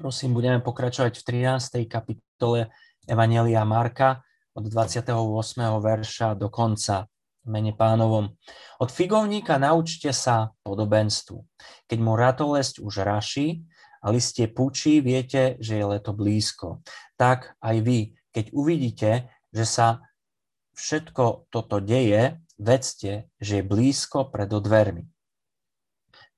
Prosím, budeme pokračovať v 13. kapitole Evanelia Marka od 28. verša do konca mene pánovom. Od figovníka naučte sa podobenstvu. Keď mu ratolesť už raší a listie pučí, viete, že je leto blízko. Tak aj vy, keď uvidíte, že sa všetko toto deje, vedzte, že je blízko pred dvermi.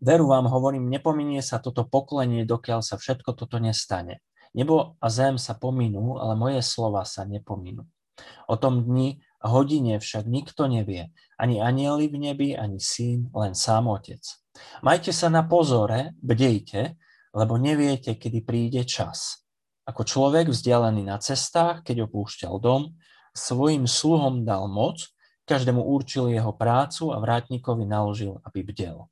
Veru vám hovorím, nepominie sa toto pokolenie, dokiaľ sa všetko toto nestane. Nebo a zem sa pominú, ale moje slova sa nepominú. O tom dni a hodine však nikto nevie, ani anieli v nebi, ani syn, len sám otec. Majte sa na pozore, bdejte, lebo neviete, kedy príde čas. Ako človek vzdialený na cestách, keď opúšťal dom, svojim sluhom dal moc, každému určil jeho prácu a vrátnikovi naložil, aby bdel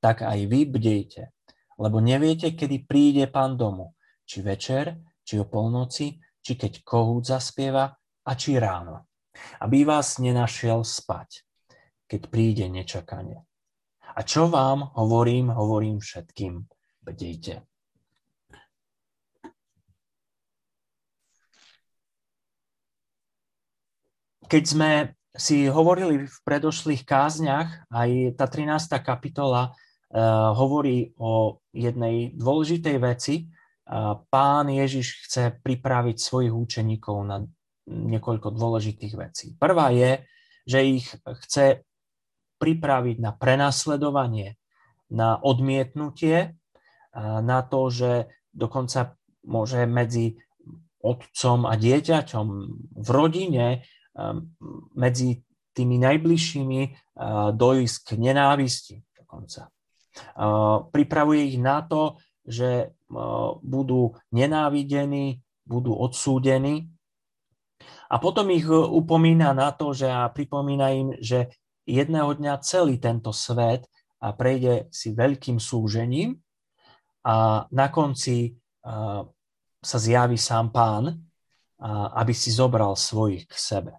tak aj vy bdejte, lebo neviete, kedy príde pán domu, či večer, či o polnoci, či keď kohút zaspieva a či ráno, aby vás nenašiel spať, keď príde nečakanie. A čo vám hovorím, hovorím všetkým, bdejte. Keď sme si hovorili v predošlých kázniach, aj tá 13. kapitola uh, hovorí o jednej dôležitej veci. Uh, pán Ježiš chce pripraviť svojich učeníkov na niekoľko dôležitých vecí. Prvá je, že ich chce pripraviť na prenasledovanie, na odmietnutie, uh, na to, že dokonca môže medzi otcom a dieťaťom v rodine medzi tými najbližšími eh, dojsť k nenávisti dokonca. Eh, pripravuje ich na to, že eh, budú nenávidení, budú odsúdení. A potom ich upomína na to, že a pripomína im, že jedného dňa celý tento svet a prejde si veľkým súžením a na konci sa zjaví sám pán aby si zobral svojich k sebe.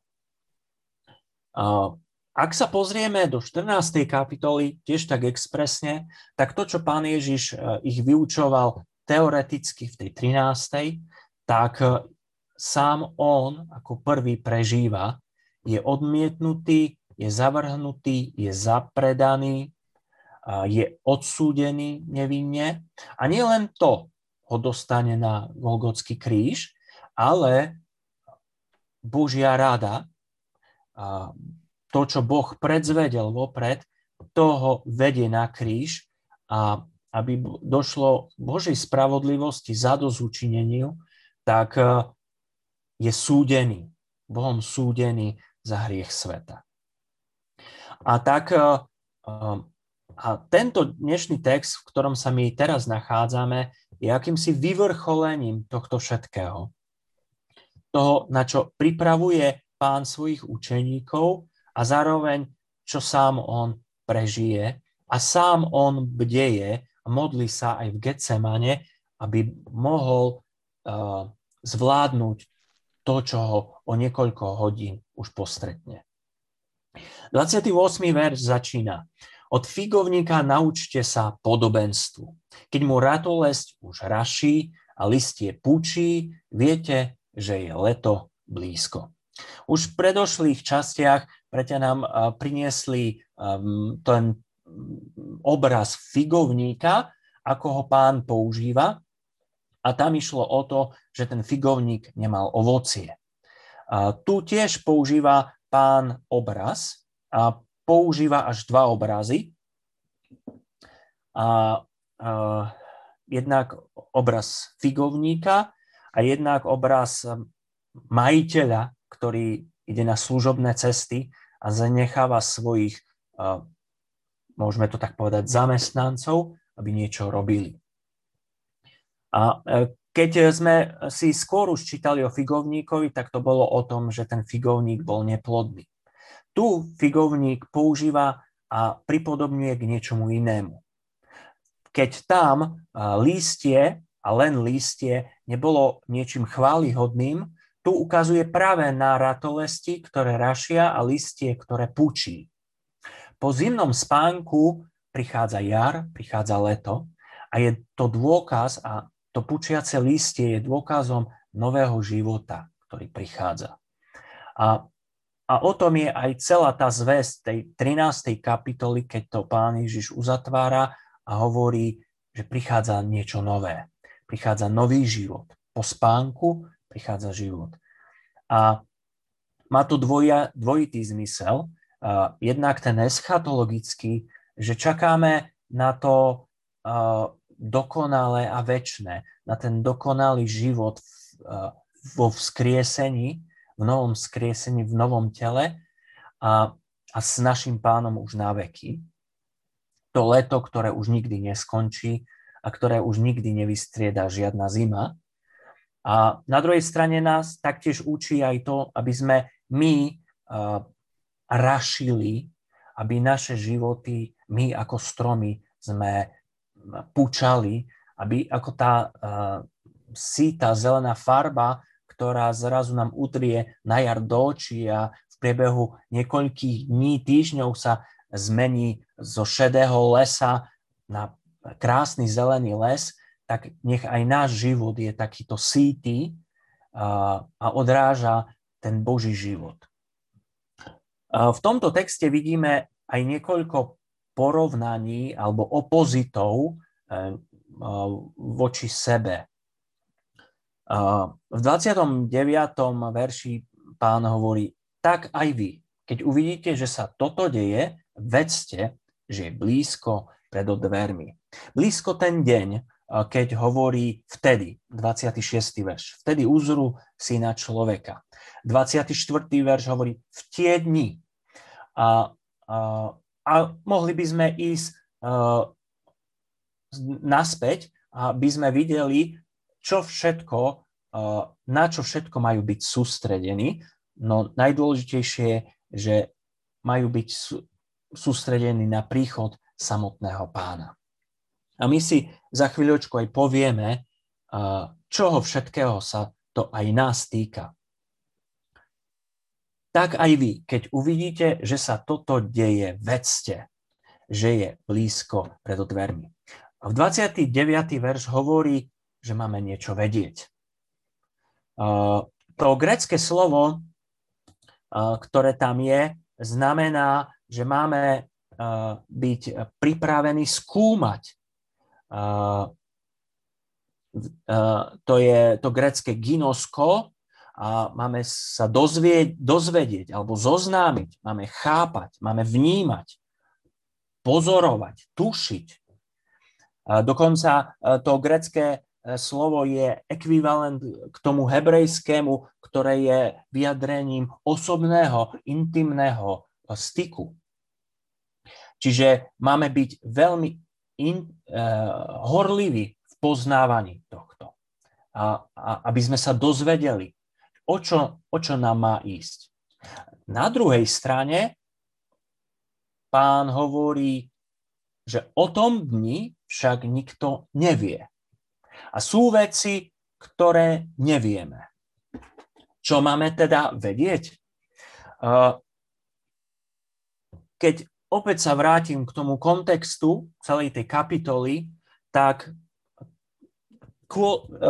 Ak sa pozrieme do 14. kapitoly, tiež tak expresne, tak to, čo pán Ježiš e, ich vyučoval teoreticky v tej 13. tak e, sám on ako prvý prežíva, je odmietnutý, je zavrhnutý, je zapredaný, je odsúdený nevinne. A nielen to ho dostane na Golgotský kríž, ale Božia rada, to, čo Boh predzvedel vopred, toho vedie na kríž a aby došlo Božej spravodlivosti za dozúčineniu, tak e, je súdený, Bohom súdený za hriech sveta. A tak e, a tento dnešný text, v ktorom sa my teraz nachádzame, je akýmsi vyvrcholením tohto všetkého toho, na čo pripravuje pán svojich učeníkov a zároveň, čo sám on prežije a sám on bdeje a modlí sa aj v Getsemane, aby mohol uh, zvládnuť to, čo ho o niekoľko hodín už postretne. 28. verš začína. Od figovníka naučte sa podobenstvu. Keď mu ratolesť už raší a listie pučí, viete, že je leto blízko. Už v predošlých častiach preťa nám priniesli um, ten obraz figovníka, ako ho pán používa. A tam išlo o to, že ten figovník nemal ovocie. A tu tiež používa pán obraz a používa až dva obrazy. A, a jednak obraz figovníka a jednak obraz um, majiteľa, ktorý ide na služobné cesty a zanecháva svojich, uh, môžeme to tak povedať, zamestnancov, aby niečo robili. A uh, keď sme si skôr už čítali o figovníkovi, tak to bolo o tom, že ten figovník bol neplodný. Tu figovník používa a pripodobňuje k niečomu inému. Keď tam lístie a len lístie nebolo niečím chválihodným, tu ukazuje práve na ratolesti, ktoré rašia a listie, ktoré pučí. Po zimnom spánku prichádza jar, prichádza leto a je to dôkaz a to pučiace listie je dôkazom nového života, ktorý prichádza. A, a o tom je aj celá tá zväzť tej 13. kapitoly, keď to pán Ježiš uzatvára a hovorí, že prichádza niečo nové. Prichádza nový život. Po spánku prichádza život. A má to dvoja, dvojitý zmysel. Jednak ten eschatologický, že čakáme na to dokonalé a väčné, na ten dokonalý život vo vzkriesení, v novom vzkriesení, v novom tele a, a s našim pánom už na veky. To leto, ktoré už nikdy neskončí a ktoré už nikdy nevystrieda žiadna zima. A na druhej strane nás taktiež učí aj to, aby sme my uh, rašili, aby naše životy, my ako stromy sme púčali, aby ako tá uh, síta zelená farba, ktorá zrazu nám utrie na jar do očí a v priebehu niekoľkých dní, týždňov sa zmení zo šedého lesa na krásny zelený les, tak nech aj náš život je takýto sítý a, a odráža ten Boží život. V tomto texte vidíme aj niekoľko porovnaní alebo opozitov e, voči sebe. V 29. verši pán hovorí, tak aj vy, keď uvidíte, že sa toto deje, vedzte, že je blízko pred dvermi. Blízko ten deň, keď hovorí vtedy, 26. verš, vtedy uzru syna človeka. 24. verš hovorí v tie dni. A, a, a mohli by sme ísť uh, naspäť, aby sme videli, čo všetko, uh, na čo všetko majú byť sústredení. No najdôležitejšie je, že majú byť sú, sústredení na príchod samotného pána. A my si za chvíľočku aj povieme, čoho všetkého sa to aj nás týka tak aj vy, keď uvidíte, že sa toto deje, vedzte, že je blízko pred dvermi. A v 29. verš hovorí, že máme niečo vedieť. To grecké slovo, ktoré tam je, znamená, že máme byť pripravení skúmať. To je to grecké ginosko, a máme sa dozvieť, dozvedieť alebo zoznámiť, máme chápať, máme vnímať, pozorovať, tušiť. A dokonca e, to grecké e, slovo je ekvivalent k tomu hebrejskému, ktoré je vyjadrením osobného, intimného e, styku. Čiže máme byť veľmi in, uh, horliví v poznávaní tohto. A, a aby sme sa dozvedeli, o čo, o čo nám má ísť. Na druhej strane pán hovorí, že o tom dni však nikto nevie. A sú veci, ktoré nevieme. Čo máme teda vedieť? Keď opäť sa vrátim k tomu kontextu celej tej kapitoly, tak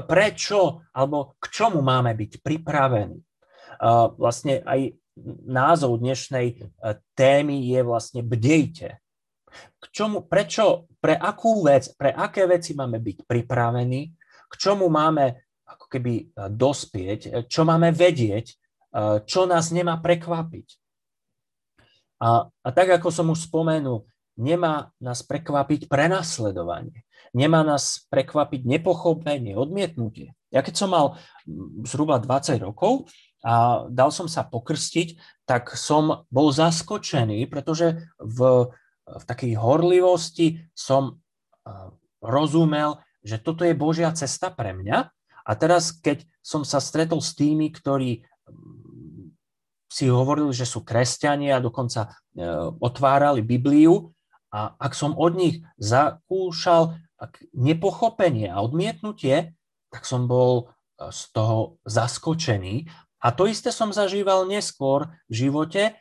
prečo alebo k čomu máme byť pripravení. Vlastne aj názov dnešnej e, témy je vlastne bdejte. K čomu, prečo, pre akú vec, pre aké veci máme byť pripravení, k čomu máme ako keby e, dospieť, e, čo máme vedieť, čo nás nemá prekvapiť. A, a tak, ako som už spomenul, nemá nás prekvapiť prenasledovanie. Nemá nás prekvapiť nepochopenie, odmietnutie. Ja keď som mal zhruba 20 rokov a dal som sa pokrstiť, tak som bol zaskočený, pretože v, v takej horlivosti som rozumel, že toto je Božia cesta pre mňa. A teraz, keď som sa stretol s tými, ktorí si hovorili, že sú kresťania dokonca e, otvárali Bibliu, a ak som od nich zakúšal nepochopenie a odmietnutie, tak som bol e, z toho zaskočený. A to isté som zažíval neskôr v živote,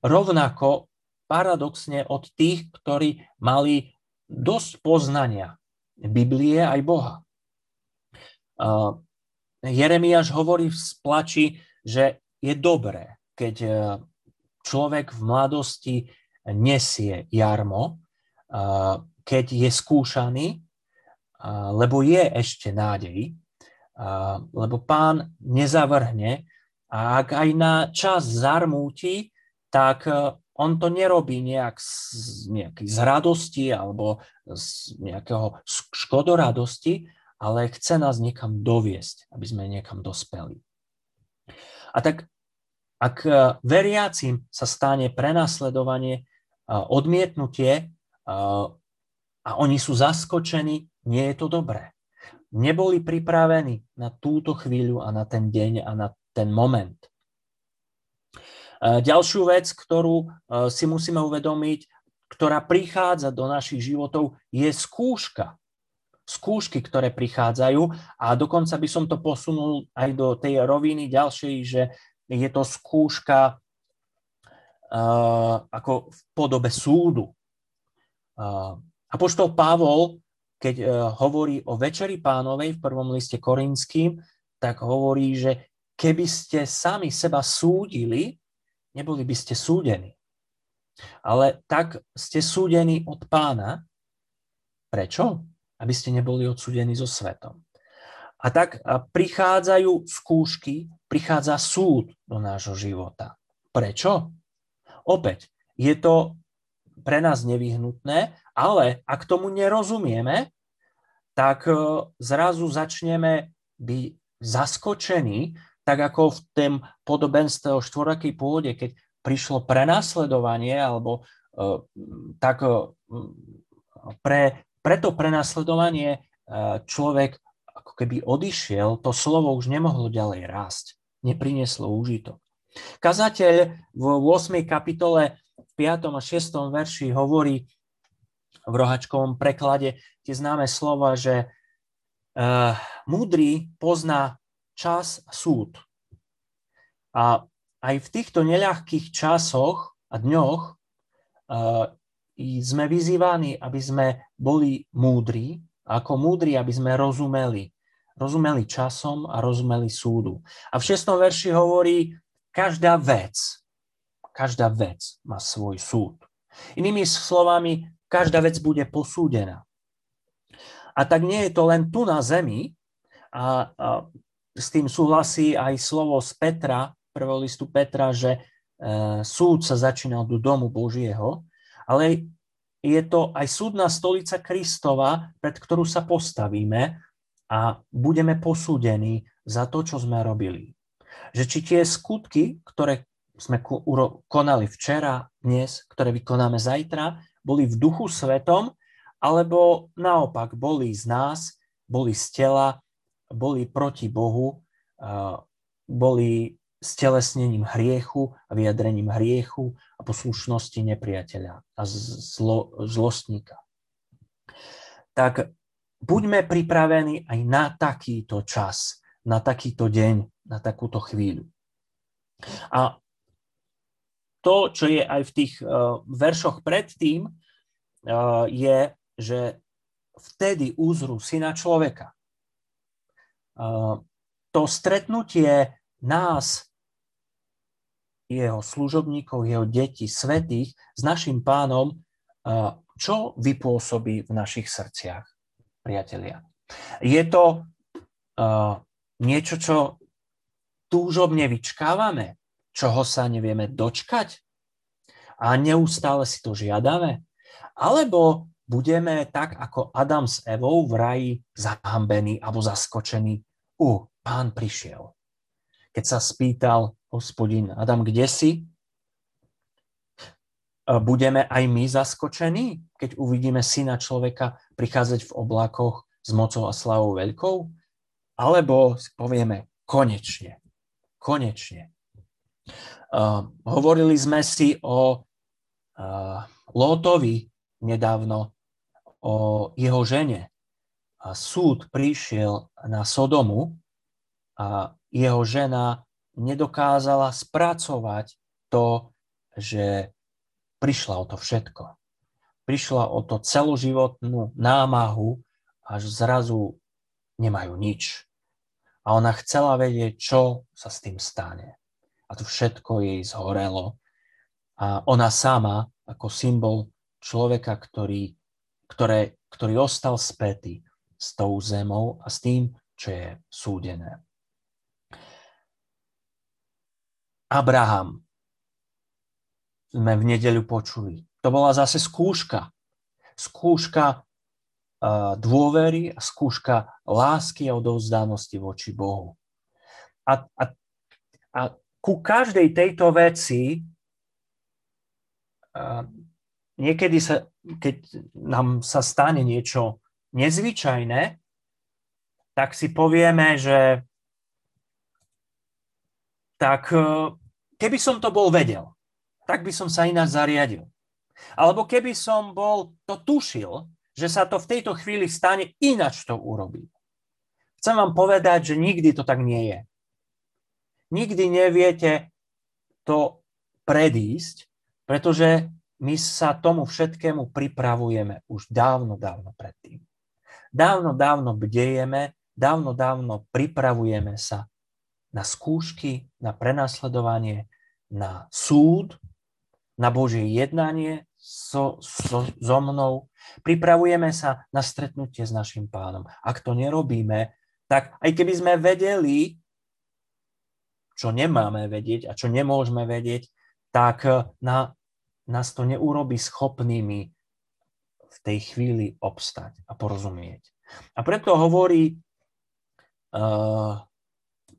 rovnako paradoxne od tých, ktorí mali dosť poznania Biblie aj Boha. Jeremiáš hovorí v splači, že je dobré, keď e, človek v mladosti nesie jarmo, keď je skúšaný, lebo je ešte nádej, lebo pán nezavrhne a ak aj na čas zarmúti, tak e, on to nerobí nejak z, nejaký z radosti alebo z nejakého škodoradosti, ale chce nás niekam doviesť, aby sme niekam dospeli. A tak ak e, veriacim sa stane prenasledovanie, odmietnutie a oni sú zaskočení, nie je to dobré. Neboli pripravení na túto chvíľu a na ten deň a na ten moment. Ďalšiu vec, ktorú si musíme uvedomiť, ktorá prichádza do našich životov, je skúška. Skúšky, ktoré prichádzajú a dokonca by som to posunul aj do tej roviny ďalšej, že je to skúška uh, ako v podobe súdu. Uh, Apoštol Pavol, keď uh, hovorí o Večeri pánovej v prvom liste Korinským, tak hovorí, že keby ste sami seba súdili, neboli by ste súdení. Ale tak ste súdení od pána. Prečo? Aby ste neboli odsúdení so svetom. A tak prichádzajú skúšky, prichádza súd do nášho života. Prečo? Opäť, je to pre nás nevyhnutné, ale ak tomu nerozumieme, tak e, zrazu začneme byť zaskočení, tak ako v tém podobenstve o štvorakej pôde, keď prišlo prenasledovanie, alebo uh, tak uh, pre, to prenasledovanie človek ako keby odišiel, to slovo už nemohlo ďalej rásť, neprinieslo úžitok. Kazateľ v 8. kapitole v 5. a 6. verši hovorí v rohačkovom preklade tie známe slova, že uh, múdry pozná čas a súd. A aj v týchto neľahkých časoch a dňoch uh, sme vyzývaní, aby sme boli múdri, ako múdri, aby sme rozumeli. Rozumeli časom a rozumeli súdu. A v šestom verši hovorí, každá vec, každá vec má svoj súd. Inými slovami, každá vec bude posúdená. A tak nie je to len tu na zemi, a, a s tým súhlasí aj slovo z Petra, prvého listu Petra, že e, súd sa začínal do domu Božieho, ale je to aj súdna stolica Kristova, pred ktorú sa postavíme a budeme posúdení za to, čo sme robili. Že či tie skutky, ktoré sme konali včera, dnes, ktoré vykonáme zajtra, boli v duchu svetom, alebo naopak boli z nás, boli z tela boli proti Bohu, boli stelesnením hriechu a vyjadrením hriechu a poslušnosti nepriateľa a zlo, zlostníka. Tak buďme pripravení aj na takýto čas, na takýto deň, na takúto chvíľu. A to, čo je aj v tých uh, veršoch predtým, uh, je, že vtedy úzru syna človeka to stretnutie nás, jeho služobníkov, jeho detí, svetých s našim pánom, čo vypôsobí v našich srdciach, priatelia. Je to niečo, čo túžobne vyčkávame, čoho sa nevieme dočkať a neustále si to žiadame? Alebo budeme tak ako Adam s Evou v raji zahambení alebo zaskočení. U, pán prišiel. Keď sa spýtal hospodin Adam, kde si? Budeme aj my zaskočení, keď uvidíme syna človeka prichádzať v oblakoch s mocou a slavou veľkou? Alebo povieme, konečne, konečne. Uh, hovorili sme si o uh, Lótovi nedávno, o jeho žene. A súd prišiel na Sodomu a jeho žena nedokázala spracovať to, že prišla o to všetko. Prišla o to celoživotnú námahu, až zrazu nemajú nič. a ona chcela vedieť, čo sa s tým stane. A to všetko jej zhorelo. A ona sama, ako symbol človeka, ktorý, ktoré, ktorý ostal spätý s tou zemou a s tým, čo je súdené. Abraham sme v nedeľu počuli. To bola zase skúška. Skúška dôvery a skúška lásky a odovzdanosti voči Bohu. A, a, a ku každej tejto veci niekedy sa, keď nám sa stane niečo nezvyčajné, tak si povieme, že tak e, keby som to bol vedel, tak by som sa ináč zariadil. Alebo keby som bol to tušil, že sa to v tejto chvíli stane, inač to urobí. Chcem vám povedať, že nikdy to tak nie je. Nikdy neviete to predísť, pretože my sa tomu všetkému pripravujeme už dávno, dávno predtým. Dávno, dávno bdejeme, dávno, dávno pripravujeme sa na skúšky, na prenasledovanie, na súd, na Božie jednanie so, so, so mnou, pripravujeme sa na stretnutie s našim pánom. Ak to nerobíme, tak aj keby sme vedeli, čo nemáme vedieť a čo nemôžeme vedieť, tak eh, na, nás to neurobi schopnými v tej chvíli obstať a porozumieť. A preto hovorí uh,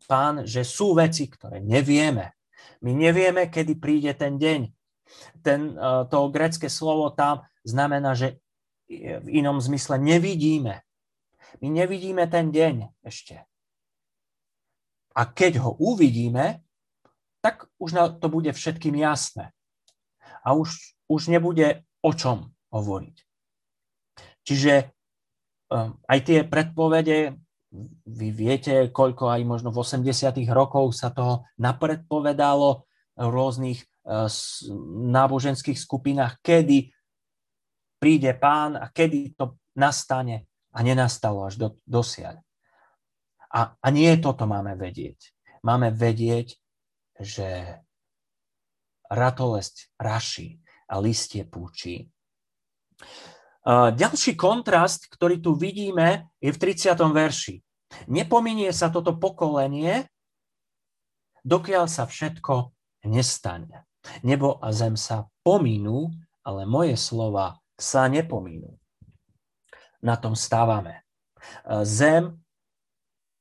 pán, že sú veci, ktoré nevieme. My nevieme, kedy príde ten deň ten, eh, to grecké slovo tam znamená, že v inom zmysle nevidíme. My nevidíme ten deň ešte. A keď ho uvidíme, tak už to bude všetkým jasné. A už, už nebude o čom hovoriť. Čiže eh, aj tie predpovede, vy viete, koľko aj možno v 80. rokoch sa toho napredpovedalo rôznych náboženských skupinách, kedy príde pán a kedy to nastane a nenastalo až do, dosiaľ. A, a nie toto máme vedieť. Máme vedieť, že ratolesť raší a listie púči. Ďalší kontrast, ktorý tu vidíme, je v 30. verši. Nepominie sa toto pokolenie, dokiaľ sa všetko nestane. Nebo a zem sa pomínú, ale moje slova sa nepomínú. Na tom stávame. Zem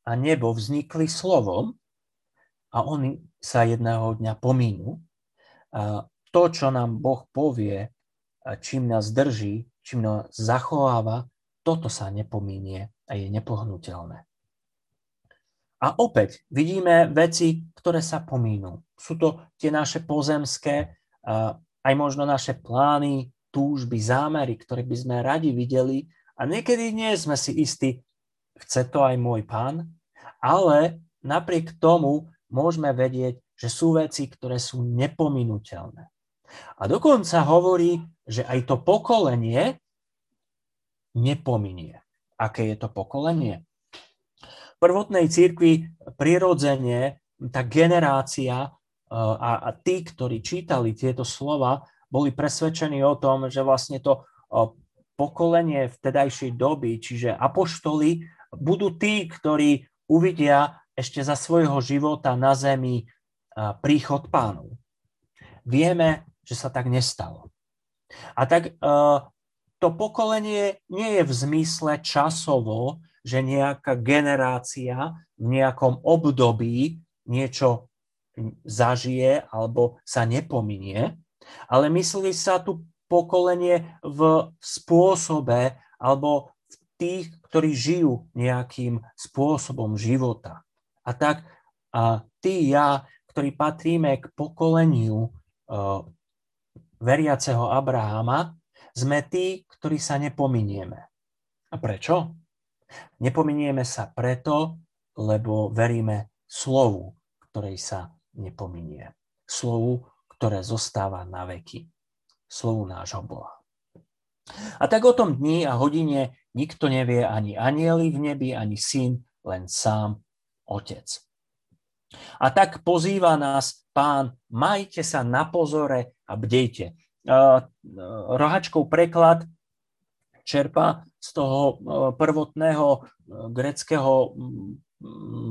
a nebo vznikli slovom a oni sa jedného dňa pomínú. To, čo nám Boh povie, čím nás drží, čím nás zachováva, toto sa nepomínie a je nepohnutelné. A opäť vidíme veci, ktoré sa pomínú. Sú to tie naše pozemské, aj možno naše plány, túžby, zámery, ktoré by sme radi videli. A niekedy nie sme si istí, chce to aj môj pán, ale napriek tomu môžeme vedieť, že sú veci, ktoré sú nepominuteľné. A dokonca hovorí, že aj to pokolenie nepominie. Aké je to pokolenie? Prvotnej církvi prirodzene tá generácia e, a, a tí, ktorí čítali tieto slova, boli presvedčení o tom, že vlastne to e, pokolenie vtedajšej doby, čiže apoštoli, budú tí, ktorí uvidia ešte za svojho života na zemi e, príchod pánov. Vieme, že sa tak nestalo. A tak to pokolenie nie je v zmysle časovo, že nejaká generácia v nejakom období niečo zažije alebo sa nepominie, ale myslí sa tu pokolenie v spôsobe alebo v tých, ktorí žijú nejakým spôsobom života. A tak a ty, ja, ktorí patríme k pokoleniu uh, veriaceho Abrahama, sme tí, ktorí sa nepominieme. A prečo? Nepominieme sa preto, lebo veríme slovu, ktorej sa nepominie. Slovu, ktoré zostáva na veky. Slovu nášho Boha. A tak o tom dni a hodine nikto nevie ani anieli v nebi, ani syn, len sám otec. A tak pozýva nás pán, majte sa na pozore a bdejte. Rohačkov preklad čerpa z toho prvotného greckého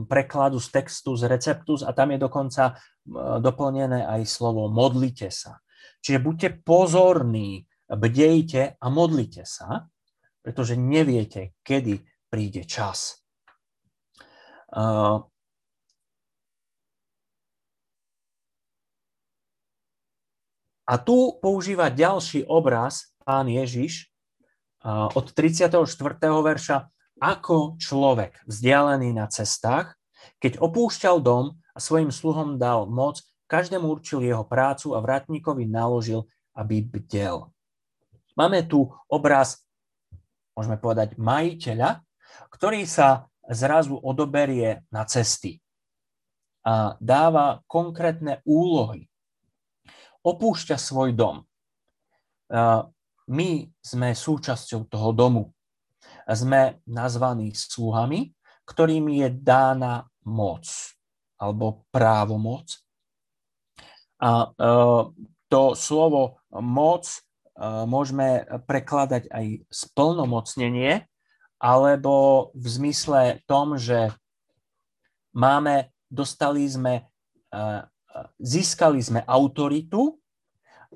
prekladu z textu, z receptus a tam je dokonca doplnené aj slovo modlite sa. Čiže buďte pozorní, bdejte a modlite sa, pretože neviete, kedy príde čas. A tu používa ďalší obraz pán Ježiš od 34. verša, ako človek vzdialený na cestách, keď opúšťal dom a svojim sluhom dal moc, každému určil jeho prácu a vrátníkovi naložil, aby bdel. Máme tu obraz, môžeme povedať, majiteľa, ktorý sa zrazu odoberie na cesty a dáva konkrétne úlohy. Opúšťa svoj dom. My sme súčasťou toho domu. Sme nazvaní sluhami, ktorým je dána moc alebo právomoc. A to slovo moc môžeme prekladať aj splnomocnenie, alebo v zmysle tom, že máme, dostali sme, získali sme autoritu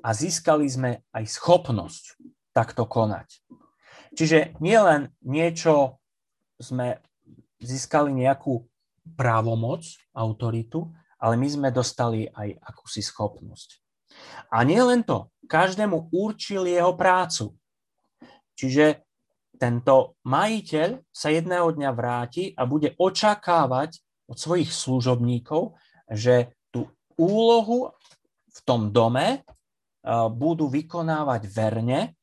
a získali sme aj schopnosť takto konať. Čiže nielen niečo sme získali nejakú právomoc, autoritu, ale my sme dostali aj akúsi schopnosť. A nie len to, každému určil jeho prácu. Čiže tento majiteľ sa jedného dňa vráti a bude očakávať od svojich služobníkov, že tú úlohu v tom dome budú vykonávať verne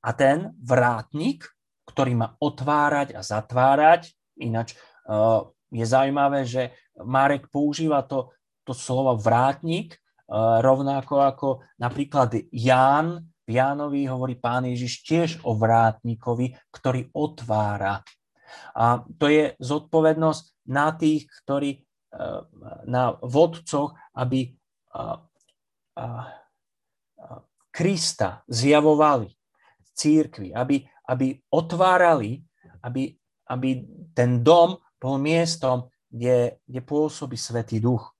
a ten vrátnik, ktorý má otvárať a zatvárať, ináč je zaujímavé, že Marek používa to, to slovo vrátnik, rovnako ako napríklad Ján v Jánovi hovorí pán Ježiš tiež o vrátnikovi, ktorý otvára. A to je zodpovednosť na tých, ktorí, na vodcoch, aby Krista zjavovali církvi, aby, aby otvárali, aby, aby ten dom bol miestom, kde, kde pôsobí Svetý Duch,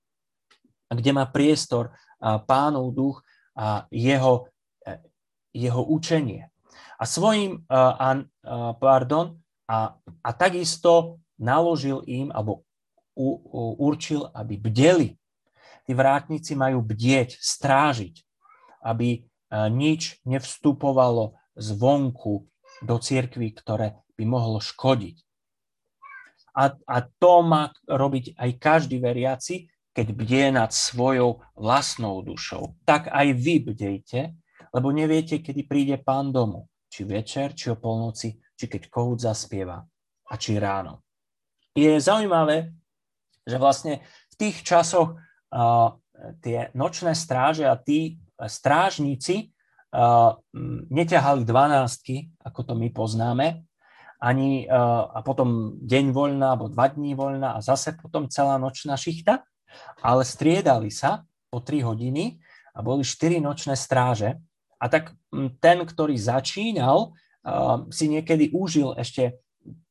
a kde má priestor pánov duch a jeho jeho učenie. A svojim, uh, uh, pardon, a, a takisto naložil im, alebo u, u, určil, aby bdeli. Tí vrátnici majú bdieť, strážiť, aby uh, nič nevstupovalo zvonku do cirkvy, ktoré by mohlo škodiť. A, a to má robiť aj každý veriaci, keď bdie nad svojou vlastnou dušou. Tak aj vy bdejte, lebo neviete, kedy príde pán domu. Či večer, či o polnoci, či keď kohút zaspieva a či ráno. Je zaujímavé, že vlastne v tých časoch tie nočné stráže a tí strážnici uh, neťahali dvanástky, ako to my poznáme, ani, uh, a potom deň voľna, alebo dva dní voľna a zase potom celá nočná šichta, ale striedali sa po 3 hodiny a boli 4 nočné stráže. A tak ten, ktorý začínal, si niekedy užil ešte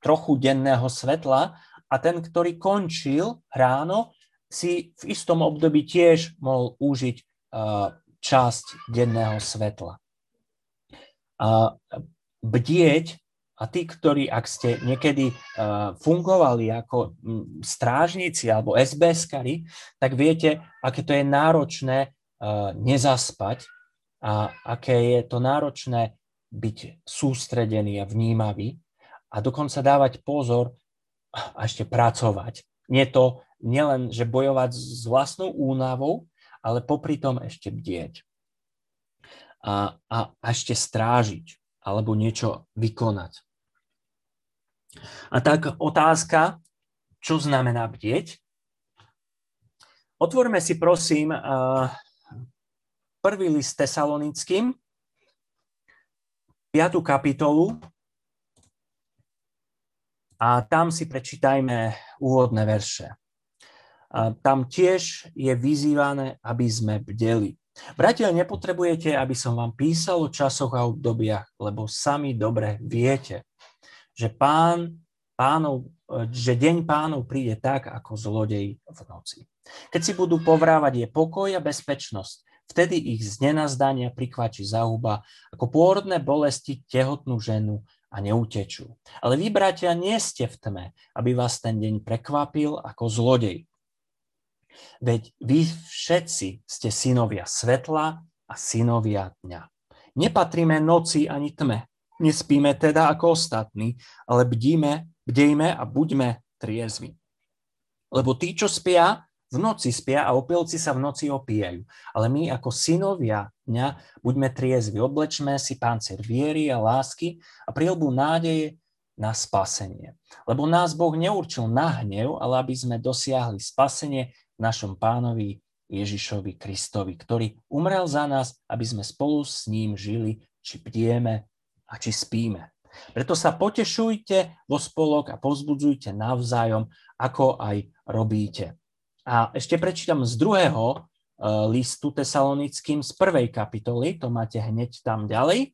trochu denného svetla a ten, ktorý končil ráno, si v istom období tiež mohol užiť časť denného svetla. A bdieť a tí, ktorí, ak ste niekedy fungovali ako strážnici alebo SBS-kari, tak viete, aké to je náročné nezaspať a aké je to náročné byť sústredený a vnímavý a dokonca dávať pozor a ešte pracovať. Nie to nielen, že bojovať s vlastnou únavou, ale popri tom ešte bdieť. A, a, a ešte strážiť alebo niečo vykonať. A tak otázka, čo znamená bdieť? Otvorme si prosím prvý list Tesalonickým, 5. kapitolu a tam si prečítajme úvodné verše. Tam tiež je vyzývané, aby sme bdeli. Bratia, nepotrebujete, aby som vám písal o časoch a obdobiach, lebo sami dobre viete, že pán pánov, že deň pánov príde tak, ako zlodej v noci. Keď si budú povrávať je pokoj a bezpečnosť, vtedy ich z nenazdania prikvačí zahuba, ako pôrodné bolesti tehotnú ženu a neutečú. Ale vy, bratia, nie ste v tme, aby vás ten deň prekvapil ako zlodej. Veď vy všetci ste synovia svetla a synovia dňa. Nepatríme noci ani tme. Nespíme teda ako ostatní, ale bdíme, bdejme a buďme triezvi. Lebo tí, čo spia, v noci spia a opilci sa v noci opíjajú. Ale my ako synovia dňa buďme triezvi, oblečme si páncer viery a lásky a prilbu nádeje na spasenie. Lebo nás Boh neurčil na hnev, ale aby sme dosiahli spasenie našom pánovi Ježišovi Kristovi, ktorý umrel za nás, aby sme spolu s ním žili, či bdieme a či spíme. Preto sa potešujte vo spolok a povzbudzujte navzájom, ako aj robíte. A ešte prečítam z druhého e, listu tesalonickým z prvej kapitoly, to máte hneď tam ďalej.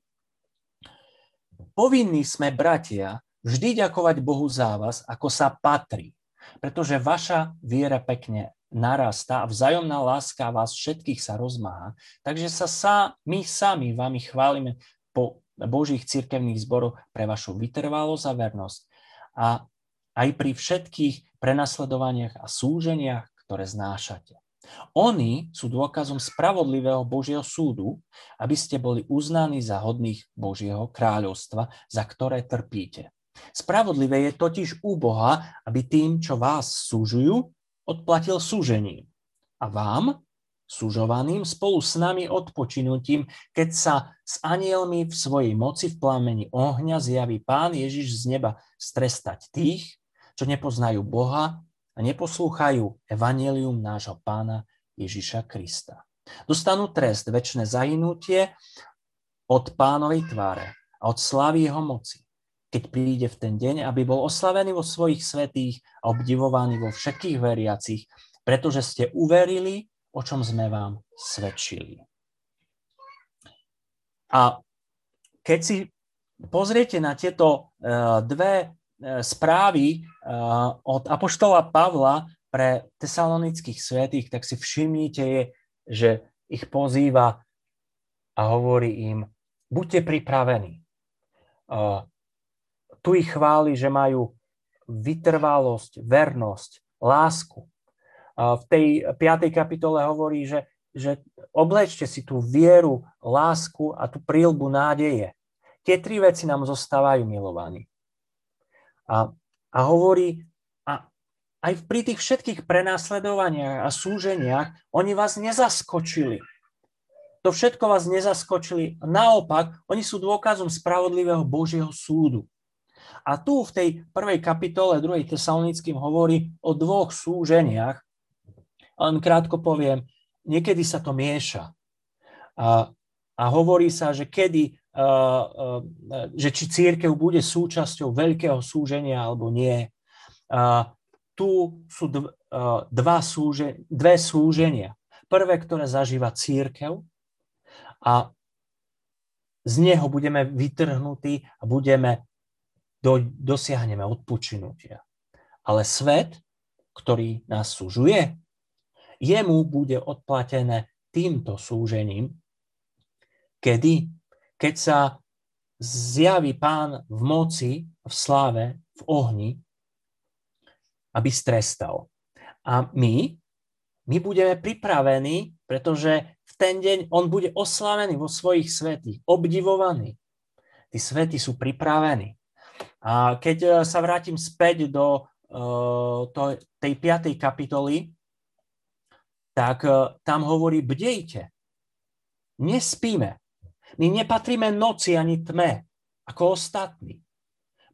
Povinní sme, bratia, vždy ďakovať Bohu za vás, ako sa patrí, pretože vaša viera pekne narastá a vzájomná láska vás všetkých sa rozmáha. Takže sa, sa my sami vami chválime po Božích cirkevných zborov pre vašu vytrvalosť a vernosť. A aj pri všetkých prenasledovaniach a súženiach, ktoré znášate. Oni sú dôkazom spravodlivého Božieho súdu, aby ste boli uznaní za hodných Božieho kráľovstva, za ktoré trpíte. Spravodlivé je totiž u Boha, aby tým, čo vás súžujú, odplatil súžením. A vám, súžovaným, spolu s nami odpočinutím, keď sa s anielmi v svojej moci v plameni ohňa zjaví Pán Ježiš z neba strestať tých, čo nepoznajú Boha a neposlúchajú evanelium nášho pána Ježiša Krista. Dostanú trest, väčšie zahynutie od pánovej tváre a od slavy jeho moci, keď príde v ten deň, aby bol oslavený vo svojich svetých a obdivovaný vo všetkých veriacich, pretože ste uverili, o čom sme vám svedčili. A keď si pozriete na tieto uh, dve E, správy e, od Apoštola Pavla pre tesalonických svetých, tak si všimnite, že ich pozýva a hovorí im, buďte pripravení. Tu ich chváli, že majú vytrvalosť, vernosť, lásku. V tej 5. kapitole hovorí, že, že oblečte si tú vieru, lásku a tú prílbu nádeje. Tie tri veci nám zostávajú milovaní. A, a hovorí, a aj pri tých všetkých prenásledovaniach a súženiach, oni vás nezaskočili. To všetko vás nezaskočili. Naopak, oni sú dôkazom spravodlivého Božieho súdu. A tu v tej prvej kapitole 2. Tesalonickým hovorí o dvoch súženiach. Len krátko poviem, niekedy sa to mieša. A, a hovorí sa, že kedy že či církev bude súčasťou veľkého súženia alebo nie. Tu sú dva súže, dve súženia. Prvé, ktoré zažíva církev a z neho budeme vytrhnutí a budeme do, dosiahneme odpočinutia. Ale svet, ktorý nás súžuje, jemu bude odplatené týmto súžením, kedy keď sa zjaví pán v moci, v sláve, v ohni, aby strestal. A my, my budeme pripravení, pretože v ten deň on bude oslavený vo svojich svetých, obdivovaný. Tí svety sú pripravení. A keď e, sa vrátim späť do uh, to, tej 5. kapitoly, tak uh, tam hovorí, bdejte, nespíme, my nepatríme noci ani tme, ako ostatní.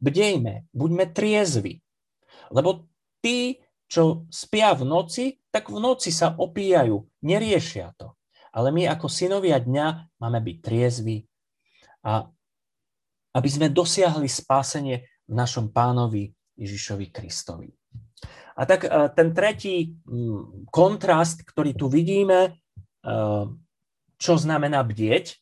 Bdejme, buďme triezvi. Lebo tí, čo spia v noci, tak v noci sa opíjajú, neriešia to. Ale my ako synovia dňa máme byť triezvi a aby sme dosiahli spásenie v našom pánovi Ježišovi Kristovi. A tak ten tretí mm, kontrast, ktorý tu vidíme, čo znamená bdieť,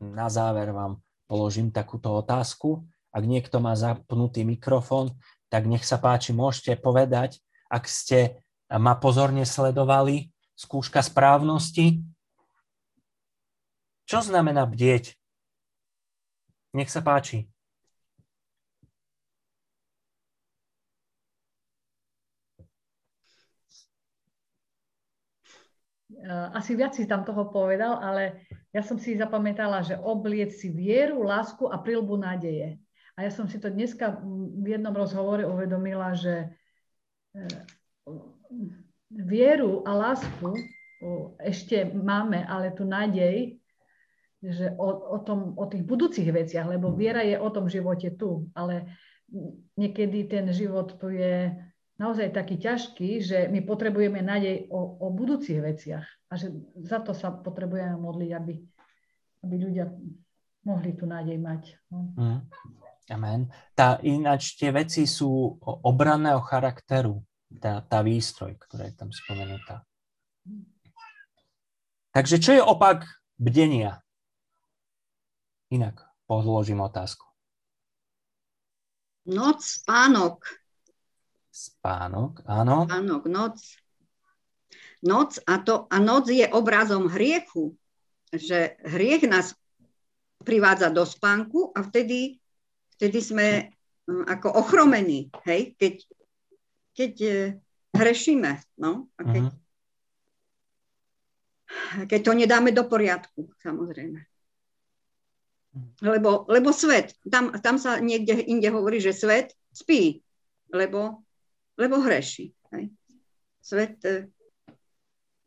na záver vám položím takúto otázku. Ak niekto má zapnutý mikrofón, tak nech sa páči, môžete povedať, ak ste ma pozorne sledovali, skúška správnosti. Čo znamená bdieť? Nech sa páči. Eh, asi viac si tam toho povedal, ale ja som si zapamätala, že obliec si vieru, lásku a prilbu nádeje. A ja som si to dneska v jednom rozhovore uvedomila, že eh, vieru a lásku ešte máme, ale tu nádej, že o, o, tom, o tých budúcich veciach, lebo viera je o tom živote tu, ale niekedy ten život tu je naozaj taký ťažký, že my potrebujeme nádej o, o budúcich veciach a že za to sa potrebujeme modliť, aby, aby ľudia mohli tú nádej mať. No. Mm. Amen. Tá, ináč tie veci sú obranného charakteru, tá, tá výstroj, ktorá je tam spomenutá. Takže čo je opak bdenia? Inak položím otázku. Noc, spánok. Spánok, áno. Spánok, noc. Noc a, to, a noc je obrazom hriechu, že hriech nás privádza do spánku a vtedy, vtedy sme hm, ako ochromení, hej, keď, keď e, hrešíme, no, a keď, uh-huh. keď to nedáme do poriadku, samozrejme. Lebo, lebo svet, tam, tam sa niekde inde hovorí, že svet spí, lebo lebo hreší. Hej. Svet e,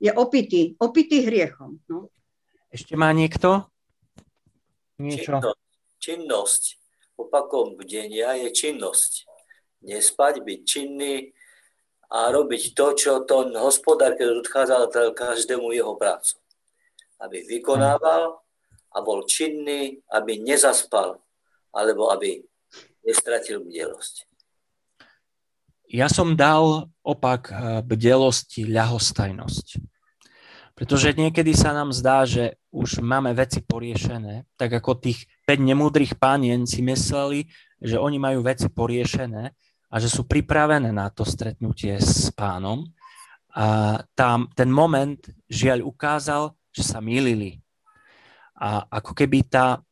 je opitý, opitý hriechom. No. Ešte má niekto? Niečo? Činnosť. činnosť. Opakom bdenia je činnosť. Nespať, byť činný a robiť to, čo ten hospodár, keď odchádzal, dal každému jeho prácu. Aby vykonával a bol činný, aby nezaspal, alebo aby nestratil bdelosť. Ja som dal opak eh, bdelosti ľahostajnosť. Pretože niekedy sa nám zdá, že už máme veci poriešené, tak ako tých 5 nemúdrych pánien si mysleli, že oni majú veci poriešené a že sú pripravené na to stretnutie s pánom. A tam ten moment žiaľ ukázal, že sa mýlili. A ako keby tá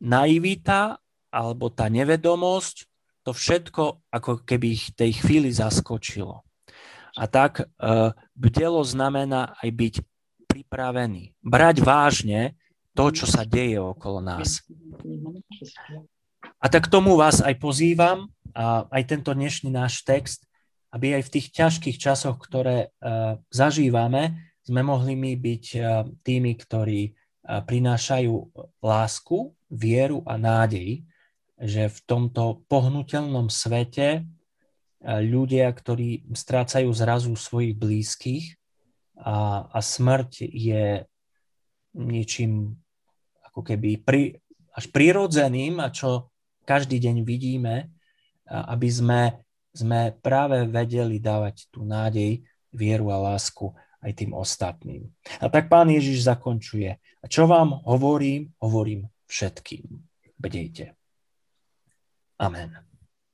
naivita alebo tá nevedomosť to všetko ako keby ich tej chvíli zaskočilo. A tak uh, bdelo znamená aj byť pripravený. Brať vážne to, čo sa deje okolo nás. A tak tomu vás aj pozývam, a aj tento dnešný náš text, aby aj v tých ťažkých časoch, ktoré uh, zažívame, sme mohli my byť uh, tými, ktorí prinášajú lásku, vieru a nádej že v tomto pohnutelnom svete ľudia, ktorí strácajú zrazu svojich blízkych a, a smrť je niečím ako keby pri, až prirodzeným a čo každý deň vidíme, aby sme, sme práve vedeli dávať tú nádej, vieru a lásku aj tým ostatným. A tak pán Ježiš zakončuje. A čo vám hovorím, hovorím všetkým. Bdejte. Amen.